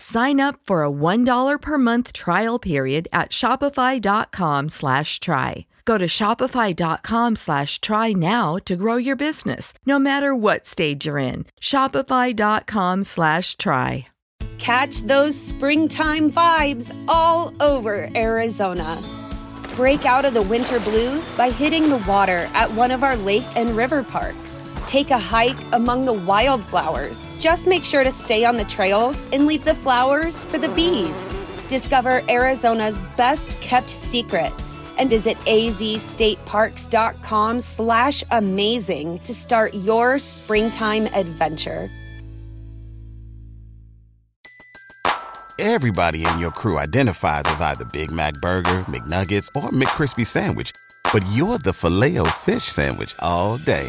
Sign up for a $1 per month trial period at shopify.com slash try. Go to shopify.com slash try now to grow your business, no matter what stage you're in. Shopify.com slash try. Catch those springtime vibes all over Arizona. Break out of the winter blues by hitting the water at one of our lake and river parks. Take a hike among the wildflowers. Just make sure to stay on the trails and leave the flowers for the bees. Discover Arizona's best kept secret and visit azstateparks.com slash amazing to start your springtime adventure. Everybody in your crew identifies as either Big Mac Burger, McNuggets, or McCrispy Sandwich. But you're the Filet-O-Fish Sandwich all day.